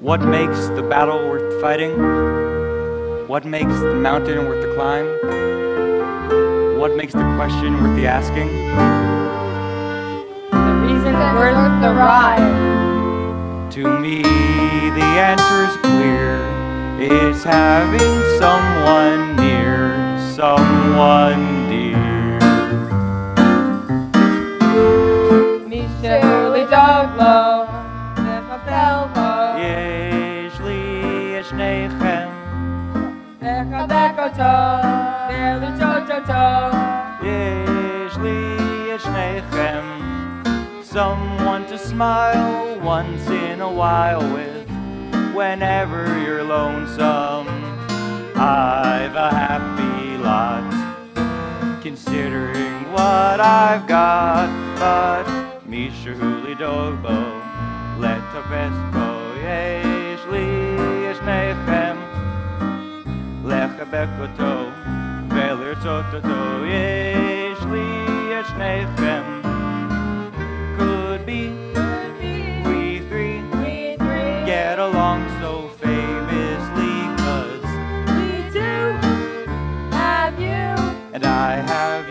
What makes the battle worth fighting? What makes the mountain worth the climb? What makes the question worth the asking? The reasons worth the ride. To me, the answer's clear. It's having someone near, someone dear. Michelle the dog love. לי את שניכם, לחבק אותו, ולרצות אותו. יש לי את שניכם. Someone to smile once in a while with, whenever you're lonesome. I've a happy lot, considering what I've got. But Misha Huli Dogbo, let the best לחבק אותו ולרצות אותו. יש לי את שניכם. Could be we three We three, get along so famously, cause we two, have you, and I have